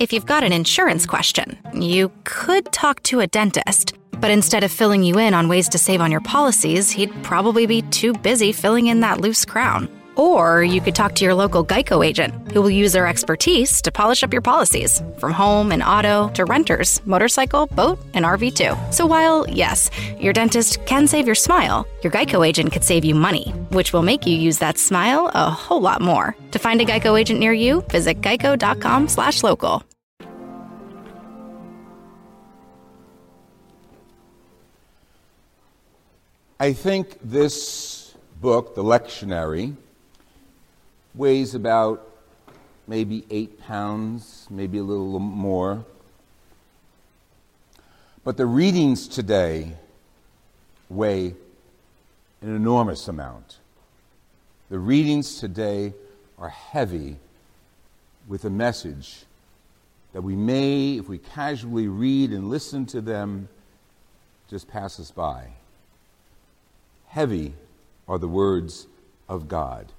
If you've got an insurance question, you could talk to a dentist. But instead of filling you in on ways to save on your policies, he'd probably be too busy filling in that loose crown. Or you could talk to your local Geico agent, who will use their expertise to polish up your policies, from home and auto to renters, motorcycle, boat, and RV too. So while, yes, your dentist can save your smile, your Geico agent could save you money, which will make you use that smile a whole lot more. To find a Geico agent near you, visit geico.com slash local. I think this book, the lectionary, weighs about maybe eight pounds, maybe a little more. But the readings today weigh an enormous amount. The readings today are heavy with a message that we may, if we casually read and listen to them, just pass us by. Heavy are the words of God.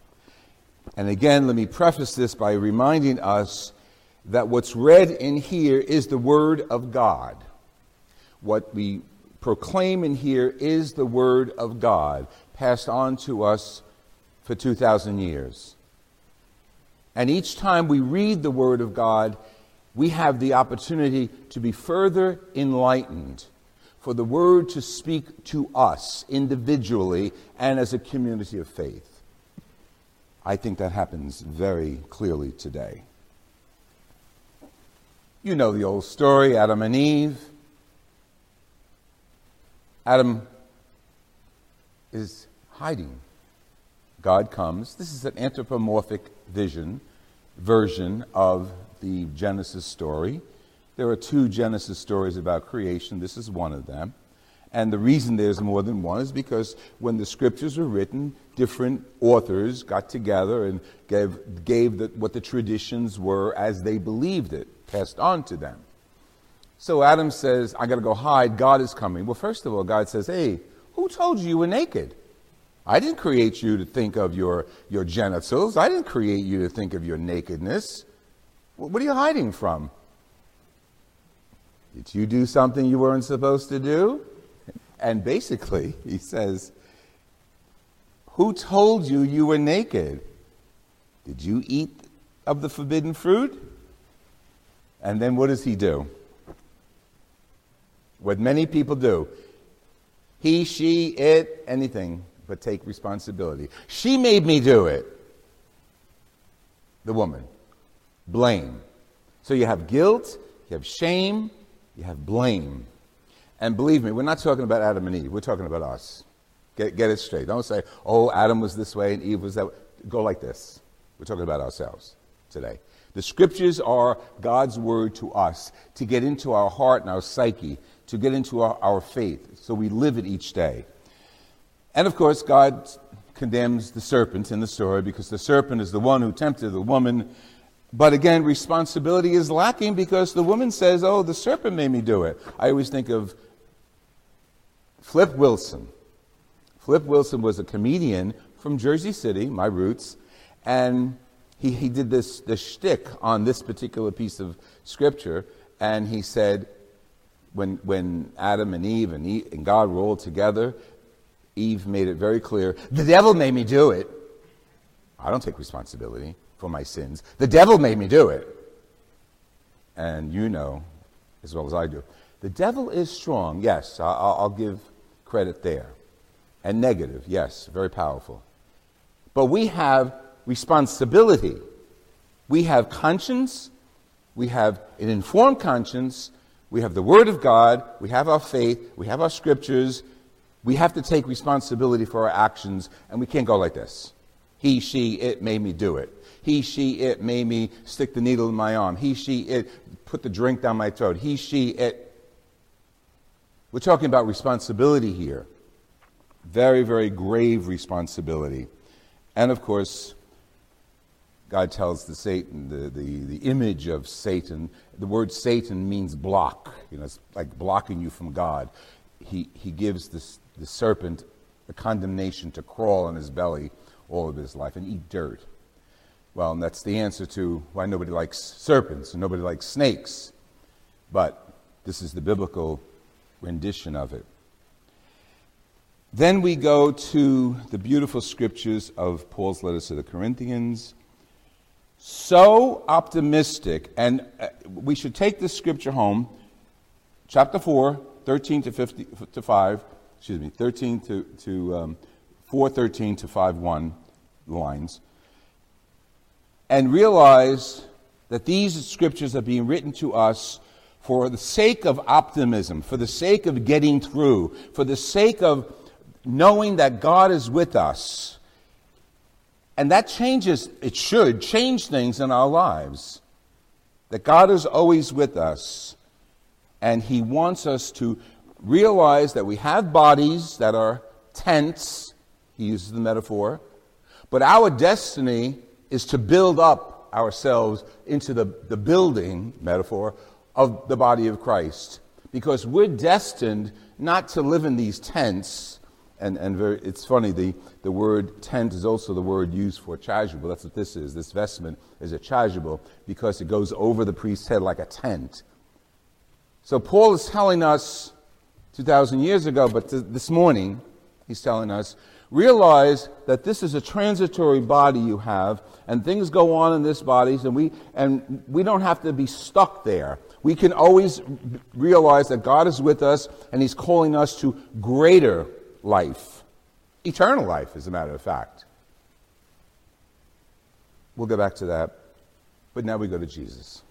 And again, let me preface this by reminding us that what's read in here is the Word of God. What we proclaim in here is the Word of God, passed on to us for 2,000 years. And each time we read the Word of God, we have the opportunity to be further enlightened, for the Word to speak to us individually and as a community of faith. I think that happens very clearly today. You know the old story Adam and Eve. Adam is hiding. God comes. This is an anthropomorphic vision, version of the Genesis story. There are two Genesis stories about creation. This is one of them. And the reason there's more than one is because when the scriptures were written, different authors got together and gave, gave the, what the traditions were as they believed it, passed on to them. So Adam says, I got to go hide. God is coming. Well, first of all, God says, Hey, who told you you were naked? I didn't create you to think of your, your genitals. I didn't create you to think of your nakedness. What are you hiding from? Did you do something you weren't supposed to do? And basically, he says, Who told you you were naked? Did you eat of the forbidden fruit? And then what does he do? What many people do he, she, it, anything but take responsibility. She made me do it. The woman. Blame. So you have guilt, you have shame, you have blame. And believe me, we're not talking about Adam and Eve. We're talking about us. Get, get it straight. Don't say, oh, Adam was this way and Eve was that way. Go like this. We're talking about ourselves today. The scriptures are God's word to us to get into our heart and our psyche, to get into our, our faith, so we live it each day. And of course, God condemns the serpent in the story because the serpent is the one who tempted the woman. But again, responsibility is lacking because the woman says, Oh, the serpent made me do it. I always think of Flip Wilson. Flip Wilson was a comedian from Jersey City, my roots, and he, he did this, this shtick on this particular piece of scripture, and he said, when, when Adam and Eve and, Eve and God were all together, Eve made it very clear the devil made me do it. I don't take responsibility for my sins. The devil made me do it. And you know, as well as I do, the devil is strong. Yes, I'll, I'll give credit there. And negative, yes, very powerful. But we have responsibility. We have conscience, we have an informed conscience, we have the Word of God, we have our faith, we have our scriptures. We have to take responsibility for our actions, and we can't go like this. He, she, it made me do it. He, she, it made me stick the needle in my arm. He, she, it put the drink down my throat. He, she, it we're talking about responsibility here. Very, very grave responsibility. And of course, God tells the Satan, the, the, the image of Satan, the word Satan means block. You know, it's like blocking you from God. He, he gives this, the serpent a condemnation to crawl on his belly all of his life and eat dirt. Well, and that's the answer to why nobody likes serpents and nobody likes snakes. But this is the biblical rendition of it. Then we go to the beautiful scriptures of Paul's letters to the Corinthians. So optimistic, and uh, we should take this scripture home, chapter 4, 13 to, 50, to 5, excuse me, 13 to, to um, 4, 13 to 5, 1 lines and realize that these scriptures are being written to us for the sake of optimism, for the sake of getting through, for the sake of knowing that God is with us. And that changes, it should change things in our lives. That God is always with us. And He wants us to realize that we have bodies that are tents, He uses the metaphor, but our destiny is to build up ourselves into the, the building, metaphor, of the body of Christ. Because we're destined not to live in these tents. And, and very, it's funny, the, the word tent is also the word used for chasuble. That's what this is. This vestment is a chasuble because it goes over the priest's head like a tent. So Paul is telling us 2,000 years ago, but th- this morning, he's telling us realize that this is a transitory body you have, and things go on in this body, and we, and we don't have to be stuck there. We can always realize that God is with us, and He's calling us to greater life, eternal life, as a matter of fact. We'll go back to that, but now we go to Jesus.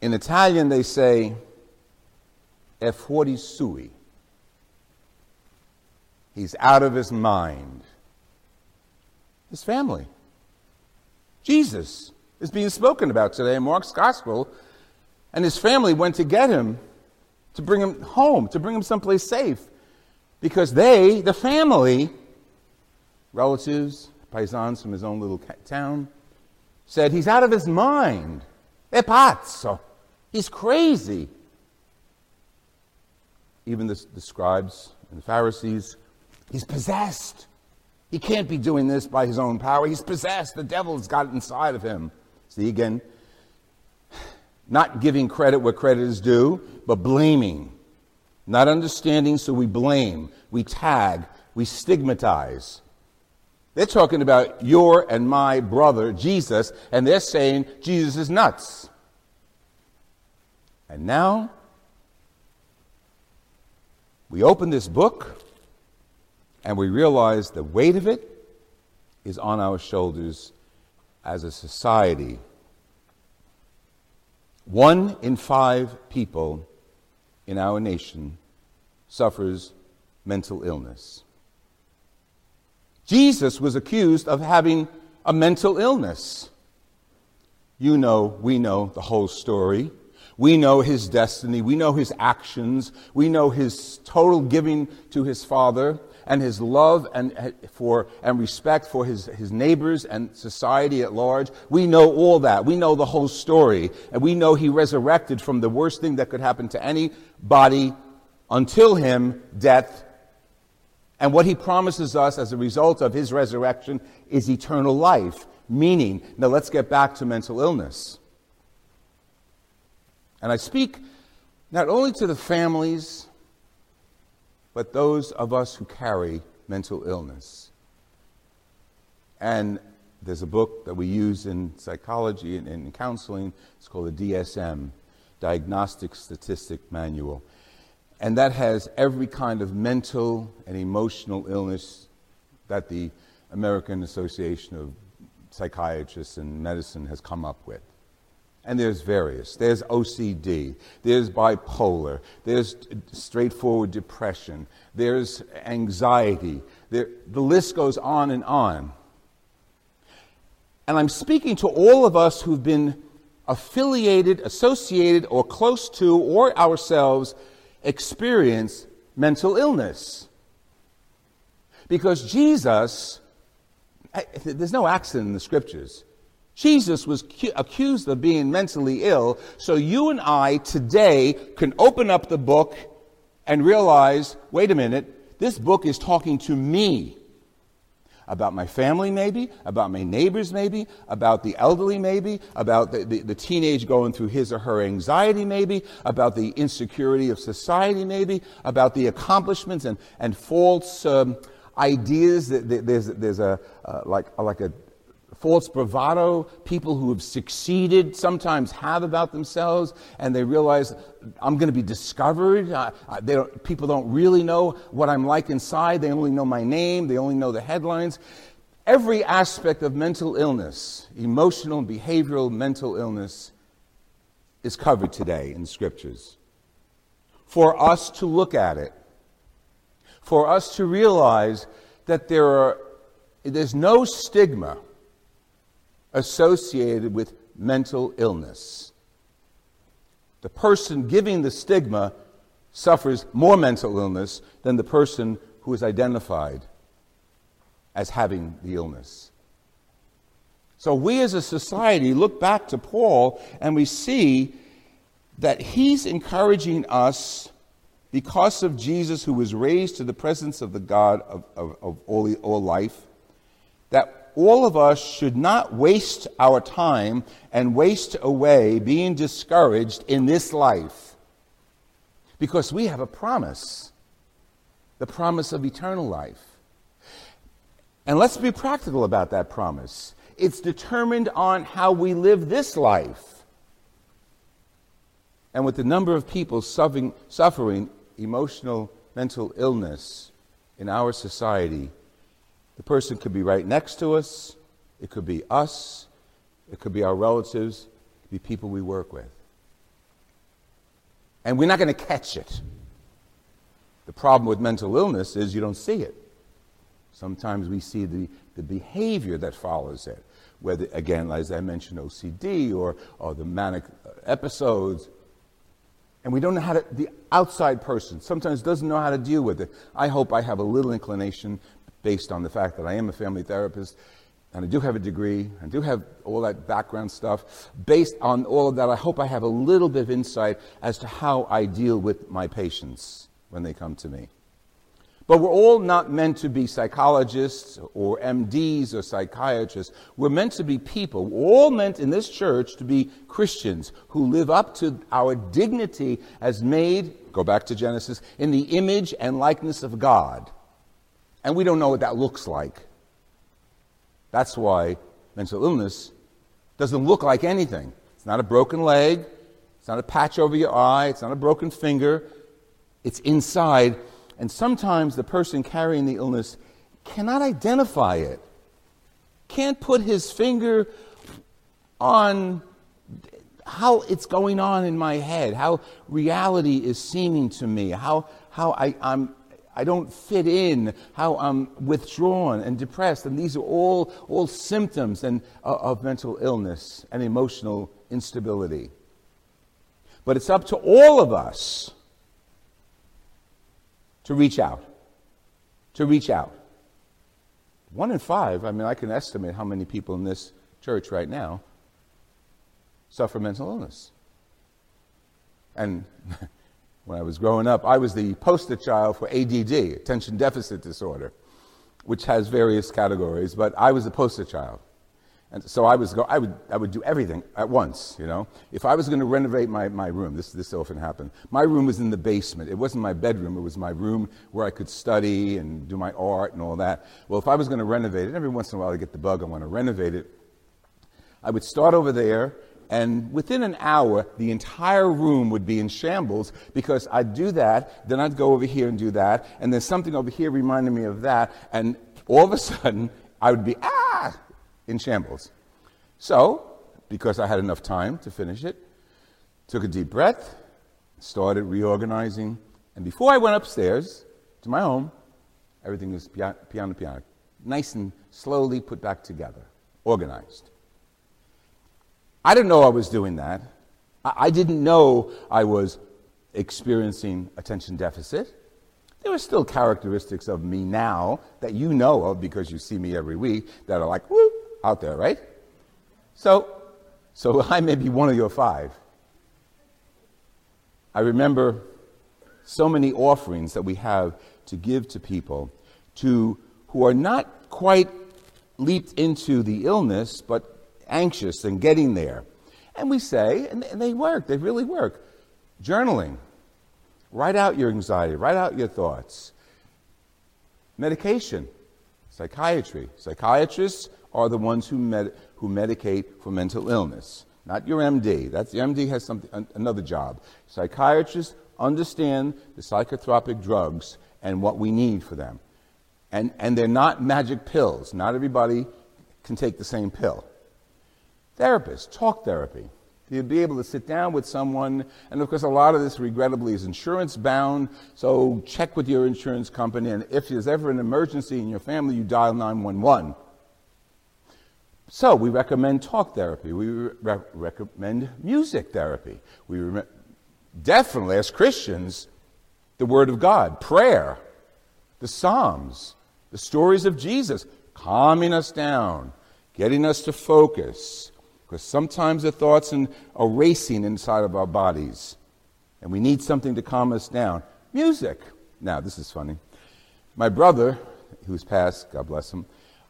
In Italian, they say, e fuori sui. He's out of his mind. His family. Jesus is being spoken about today in Mark's gospel, and his family went to get him, to bring him home, to bring him someplace safe, because they, the family, relatives, paisans from his own little town, said he's out of his mind. È pazzo. He's crazy. Even the, the scribes and the Pharisees He's possessed. He can't be doing this by his own power. He's possessed. The devil's got it inside of him. See again? Not giving credit where credit is due, but blaming. Not understanding, so we blame, we tag, we stigmatize. They're talking about your and my brother, Jesus, and they're saying Jesus is nuts. And now, we open this book and we realize the weight of it is on our shoulders as a society. One in five people in our nation suffers mental illness. Jesus was accused of having a mental illness. You know, we know the whole story. We know his destiny. We know his actions. We know his total giving to his Father and his love and, eh, for, and respect for his, his neighbors and society at large. We know all that. We know the whole story. And we know he resurrected from the worst thing that could happen to anybody until him, death. And what he promises us as a result of his resurrection is eternal life. Meaning, now let's get back to mental illness. And I speak not only to the families but those of us who carry mental illness. And there's a book that we use in psychology and in counseling. It's called the DSM, Diagnostic Statistic Manual. And that has every kind of mental and emotional illness that the American Association of Psychiatrists and Medicine has come up with. And there's various. There's OCD, there's bipolar, there's straightforward depression, there's anxiety. There, the list goes on and on. And I'm speaking to all of us who've been affiliated, associated, or close to, or ourselves experience mental illness. Because Jesus, there's no accident in the scriptures. Jesus was cu- accused of being mentally ill, so you and I today can open up the book and realize wait a minute, this book is talking to me. about my family, maybe, about my neighbors, maybe, about the elderly, maybe, about the, the, the, teenage going through his or her anxiety, maybe, about the insecurity of society, maybe, about the accomplishments and, and false um, ideas. That, there's, there's a, uh, like, like a false bravado people who have succeeded sometimes have about themselves, and they realize I'm going to be discovered. Uh, don't, people don't really know what I'm like inside. They only know my name, they only know the headlines. Every aspect of mental illness, emotional behavioral mental illness, is covered today in scriptures. For us to look at it, for us to realize that there are, there's no stigma associated with mental illness. The person giving the stigma suffers more mental illness than the person who is identified as having the illness. So we as a society look back to Paul and we see that he's encouraging us because of Jesus who was raised to the presence of the God of, of, of all, all life, all of us should not waste our time and waste away being discouraged in this life because we have a promise the promise of eternal life. And let's be practical about that promise. It's determined on how we live this life. And with the number of people suffering, suffering emotional mental illness in our society, the person could be right next to us, it could be us, it could be our relatives, it could be people we work with. And we're not going to catch it. The problem with mental illness is you don't see it. Sometimes we see the, the behavior that follows it, whether, again, as I mentioned, OCD or, or the manic uh, episodes. And we don't know how to, the outside person sometimes doesn't know how to deal with it. I hope I have a little inclination based on the fact that I am a family therapist and I do have a degree, I do have all that background stuff. Based on all of that, I hope I have a little bit of insight as to how I deal with my patients when they come to me. But we're all not meant to be psychologists or MDs or psychiatrists. We're meant to be people. We're all meant in this church to be Christians who live up to our dignity as made, go back to Genesis, in the image and likeness of God. And we don't know what that looks like. That's why mental illness doesn't look like anything. It's not a broken leg, it's not a patch over your eye, it's not a broken finger. It's inside. And sometimes the person carrying the illness cannot identify it, can't put his finger on how it's going on in my head, how reality is seeming to me, how, how I, am I don't fit in, how I'm withdrawn and depressed. And these are all, all symptoms and, uh, of mental illness and emotional instability. But it's up to all of us to reach out. To reach out. One in five, I mean, I can estimate how many people in this church right now suffer mental illness. And when I was growing up, I was the poster child for ADD, attention deficit disorder, which has various categories, but I was the poster child. And so I, was go, I, would, I would do everything at once, you know. If I was going to renovate my, my room, this, this often happened. My room was in the basement. It wasn't my bedroom. It was my room where I could study and do my art and all that. Well, if I was going to renovate it, every once in a while I get the bug, I want to renovate it. I would start over there and within an hour, the entire room would be in shambles because I'd do that, then I'd go over here and do that, and then something over here reminded me of that, and all of a sudden, I would be, ah, in shambles. So, because I had enough time to finish it, took a deep breath, started reorganizing, and before I went upstairs to my home, everything was piano, piano, nice and slowly put back together, organized. I didn't know I was doing that. I didn't know I was experiencing attention deficit. There are still characteristics of me now that you know of because you see me every week that are like, whoop, out there, right? So, so I may be one of your five. I remember so many offerings that we have to give to people to, who are not quite leaped into the illness, but anxious and getting there. And we say, and they work, they really work. Journaling. Write out your anxiety, write out your thoughts. Medication, psychiatry. Psychiatrists are the ones who, med- who medicate for mental illness, not your MD. That's, the MD has something, another job. Psychiatrists understand the psychotropic drugs and what we need for them. And, and they're not magic pills. Not everybody can take the same pill. Therapists, talk therapy. You'd be able to sit down with someone, and of course, a lot of this, regrettably, is insurance bound. So check with your insurance company, and if there's ever an emergency in your family, you dial 911. So we recommend talk therapy. We re- recommend music therapy. We re- definitely, as Christians, the Word of God, prayer, the Psalms, the stories of Jesus, calming us down, getting us to focus. Because sometimes the thoughts are racing inside of our bodies, and we need something to calm us down. Music. Now, this is funny. My brother, who's passed, God bless him,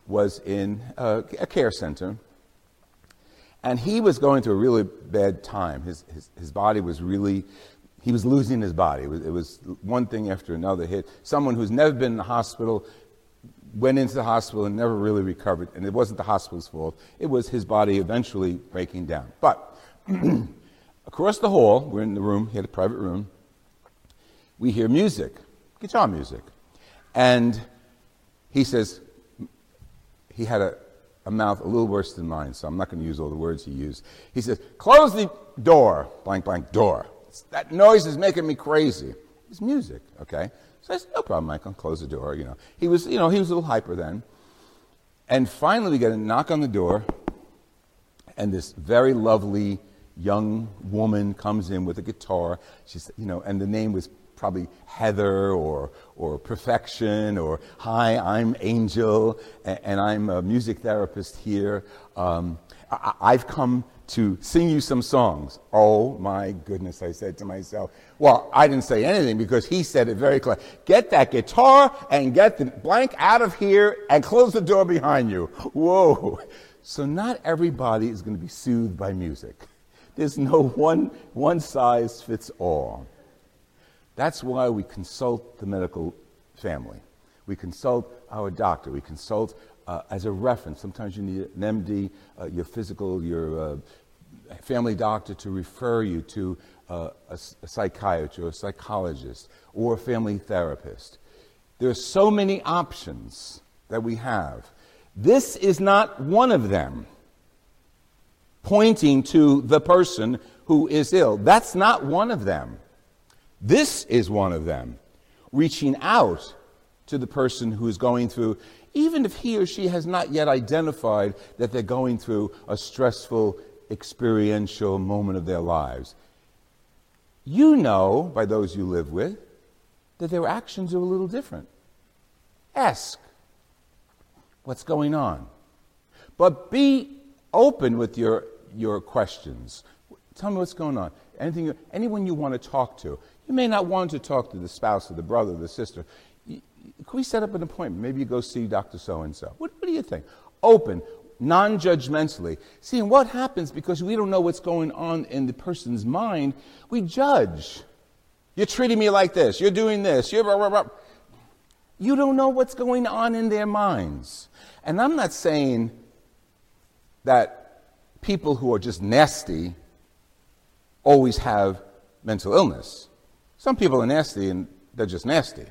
was in a, a care center, and he was going through a really bad time. His, his, his body was really, he was losing his body. It was, it was one thing after another hit. Someone who's never been in the hospital went into the hospital and never really recovered, and it wasn't the hospital's fault. It was his body eventually breaking down. But across the hall, we're in the room, he had a private room, we hear music, guitar music. And he says, he had a, a mouth a little worse than mine, so I'm not going to use all the words he used. He says, Close the door, blank, blank, door. That noise is making me crazy. It's music, okay? So I said, no problem, Michael, close the door, you know. He was, you know, he was a little hyper then. And finally we get a knock on the door, and this very lovely young woman comes in with a guitar. She's, you know, and the name was probably Heather or, or Perfection or Hi, I'm Angel, and, and I'm a music therapist here. Um, I, I've come to sing you some songs. Oh my goodness, I said to myself. Well, I didn't say anything because he said it very clear. Get that guitar and get the blank out of here and close the door behind you. Whoa. So not everybody is going to be soothed by music. There's no one, one size fits all. That's why we consult the medical family. We consult our doctor. We consult uh, as a reference. Sometimes you need an MD, uh, your physical, your uh, family doctor to refer you to uh, a, a psychiatrist or a psychologist or a family therapist. There are so many options that we have. This is not one of them pointing to the person who is ill. That's not one of them. This is one of them reaching out to the person who is going through even if he or she has not yet identified that they're going through a stressful experiential moment of their lives. You know, by those you live with, that their actions are a little different. Ask what's going on. But be open with your, your questions. Tell me what's going on. Anything, anyone you want to talk to. You may not want to talk to the spouse or the brother or the sister. Can we set up an appointment? Maybe you go see Dr. So and so. What do you think? Open, non judgmentally. See, and what happens because we don't know what's going on in the person's mind, we judge. You're treating me like this. You're doing this. You're blah, blah, blah. You don't know what's going on in their minds. And I'm not saying that people who are just nasty always have mental illness. Some people are nasty and they're just nasty.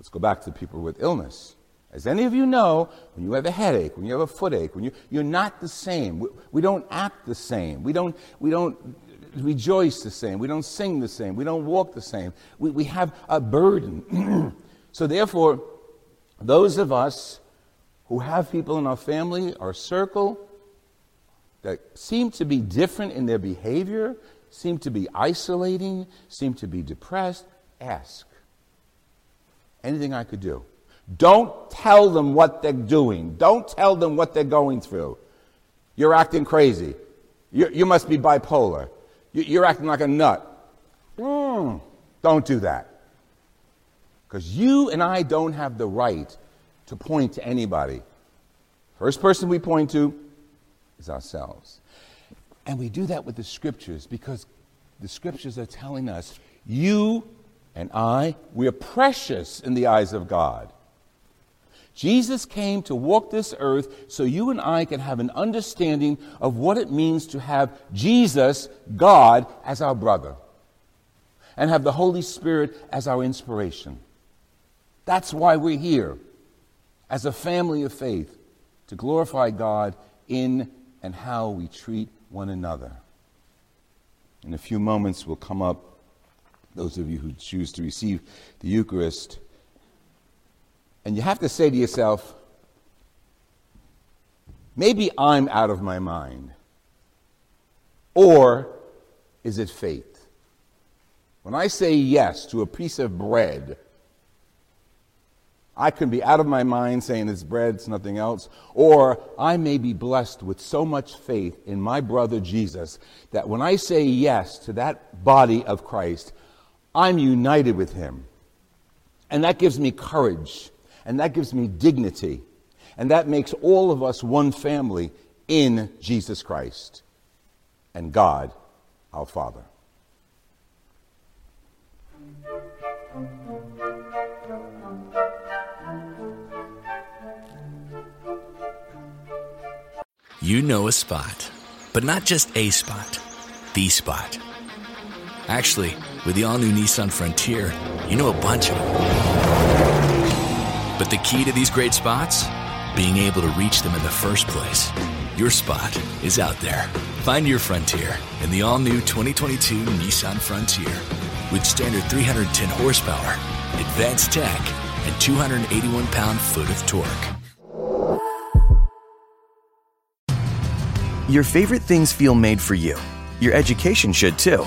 Let's go back to the people with illness. As any of you know, when you have a headache, when you have a footache, when you, you're not the same. We, we don't act the same. We don't, we don't rejoice the same. We don't sing the same. We don't walk the same. We, we have a burden. so, therefore, those of us who have people in our family, our circle, that seem to be different in their behavior, seem to be isolating, seem to be depressed, ask anything I could do. Don't tell them what they're doing. Don't tell them what they're going through. You're acting crazy. You, you must be bipolar. You, are acting like a nut. Mm, don't do that. Because you and I don't have the right to point to anybody First person we point to is ourselves. And we do that with the scriptures because the scriptures are telling us you and I, we're precious in the eyes of God. Jesus came to walk this earth so you and I can have an understanding of what it means to have Jesus, God, as our brother and have the Holy Spirit as our inspiration. That's why we're here as a family of faith to glorify God in and how we treat one another. In a few moments, we'll come up, those of you who choose to receive the Eucharist, and you have to say to yourself, maybe I'm out of my mind. Or is it faith? When I say yes to a piece of bread, I can be out of my mind saying it's bread, it's nothing else, or I may be blessed with so much faith in my brother Jesus that when I say yes to that body of Christ, I'm united with him. And that gives me courage, and that gives me dignity, and that makes all of us one family in Jesus Christ and God our Father. You know a spot, but not just a spot, the spot. Actually, with the all new Nissan Frontier, you know a bunch of them. But the key to these great spots? Being able to reach them in the first place. Your spot is out there. Find your frontier in the all new 2022 Nissan Frontier with standard 310 horsepower, advanced tech, and 281 pound foot of torque. Your favorite things feel made for you. Your education should too.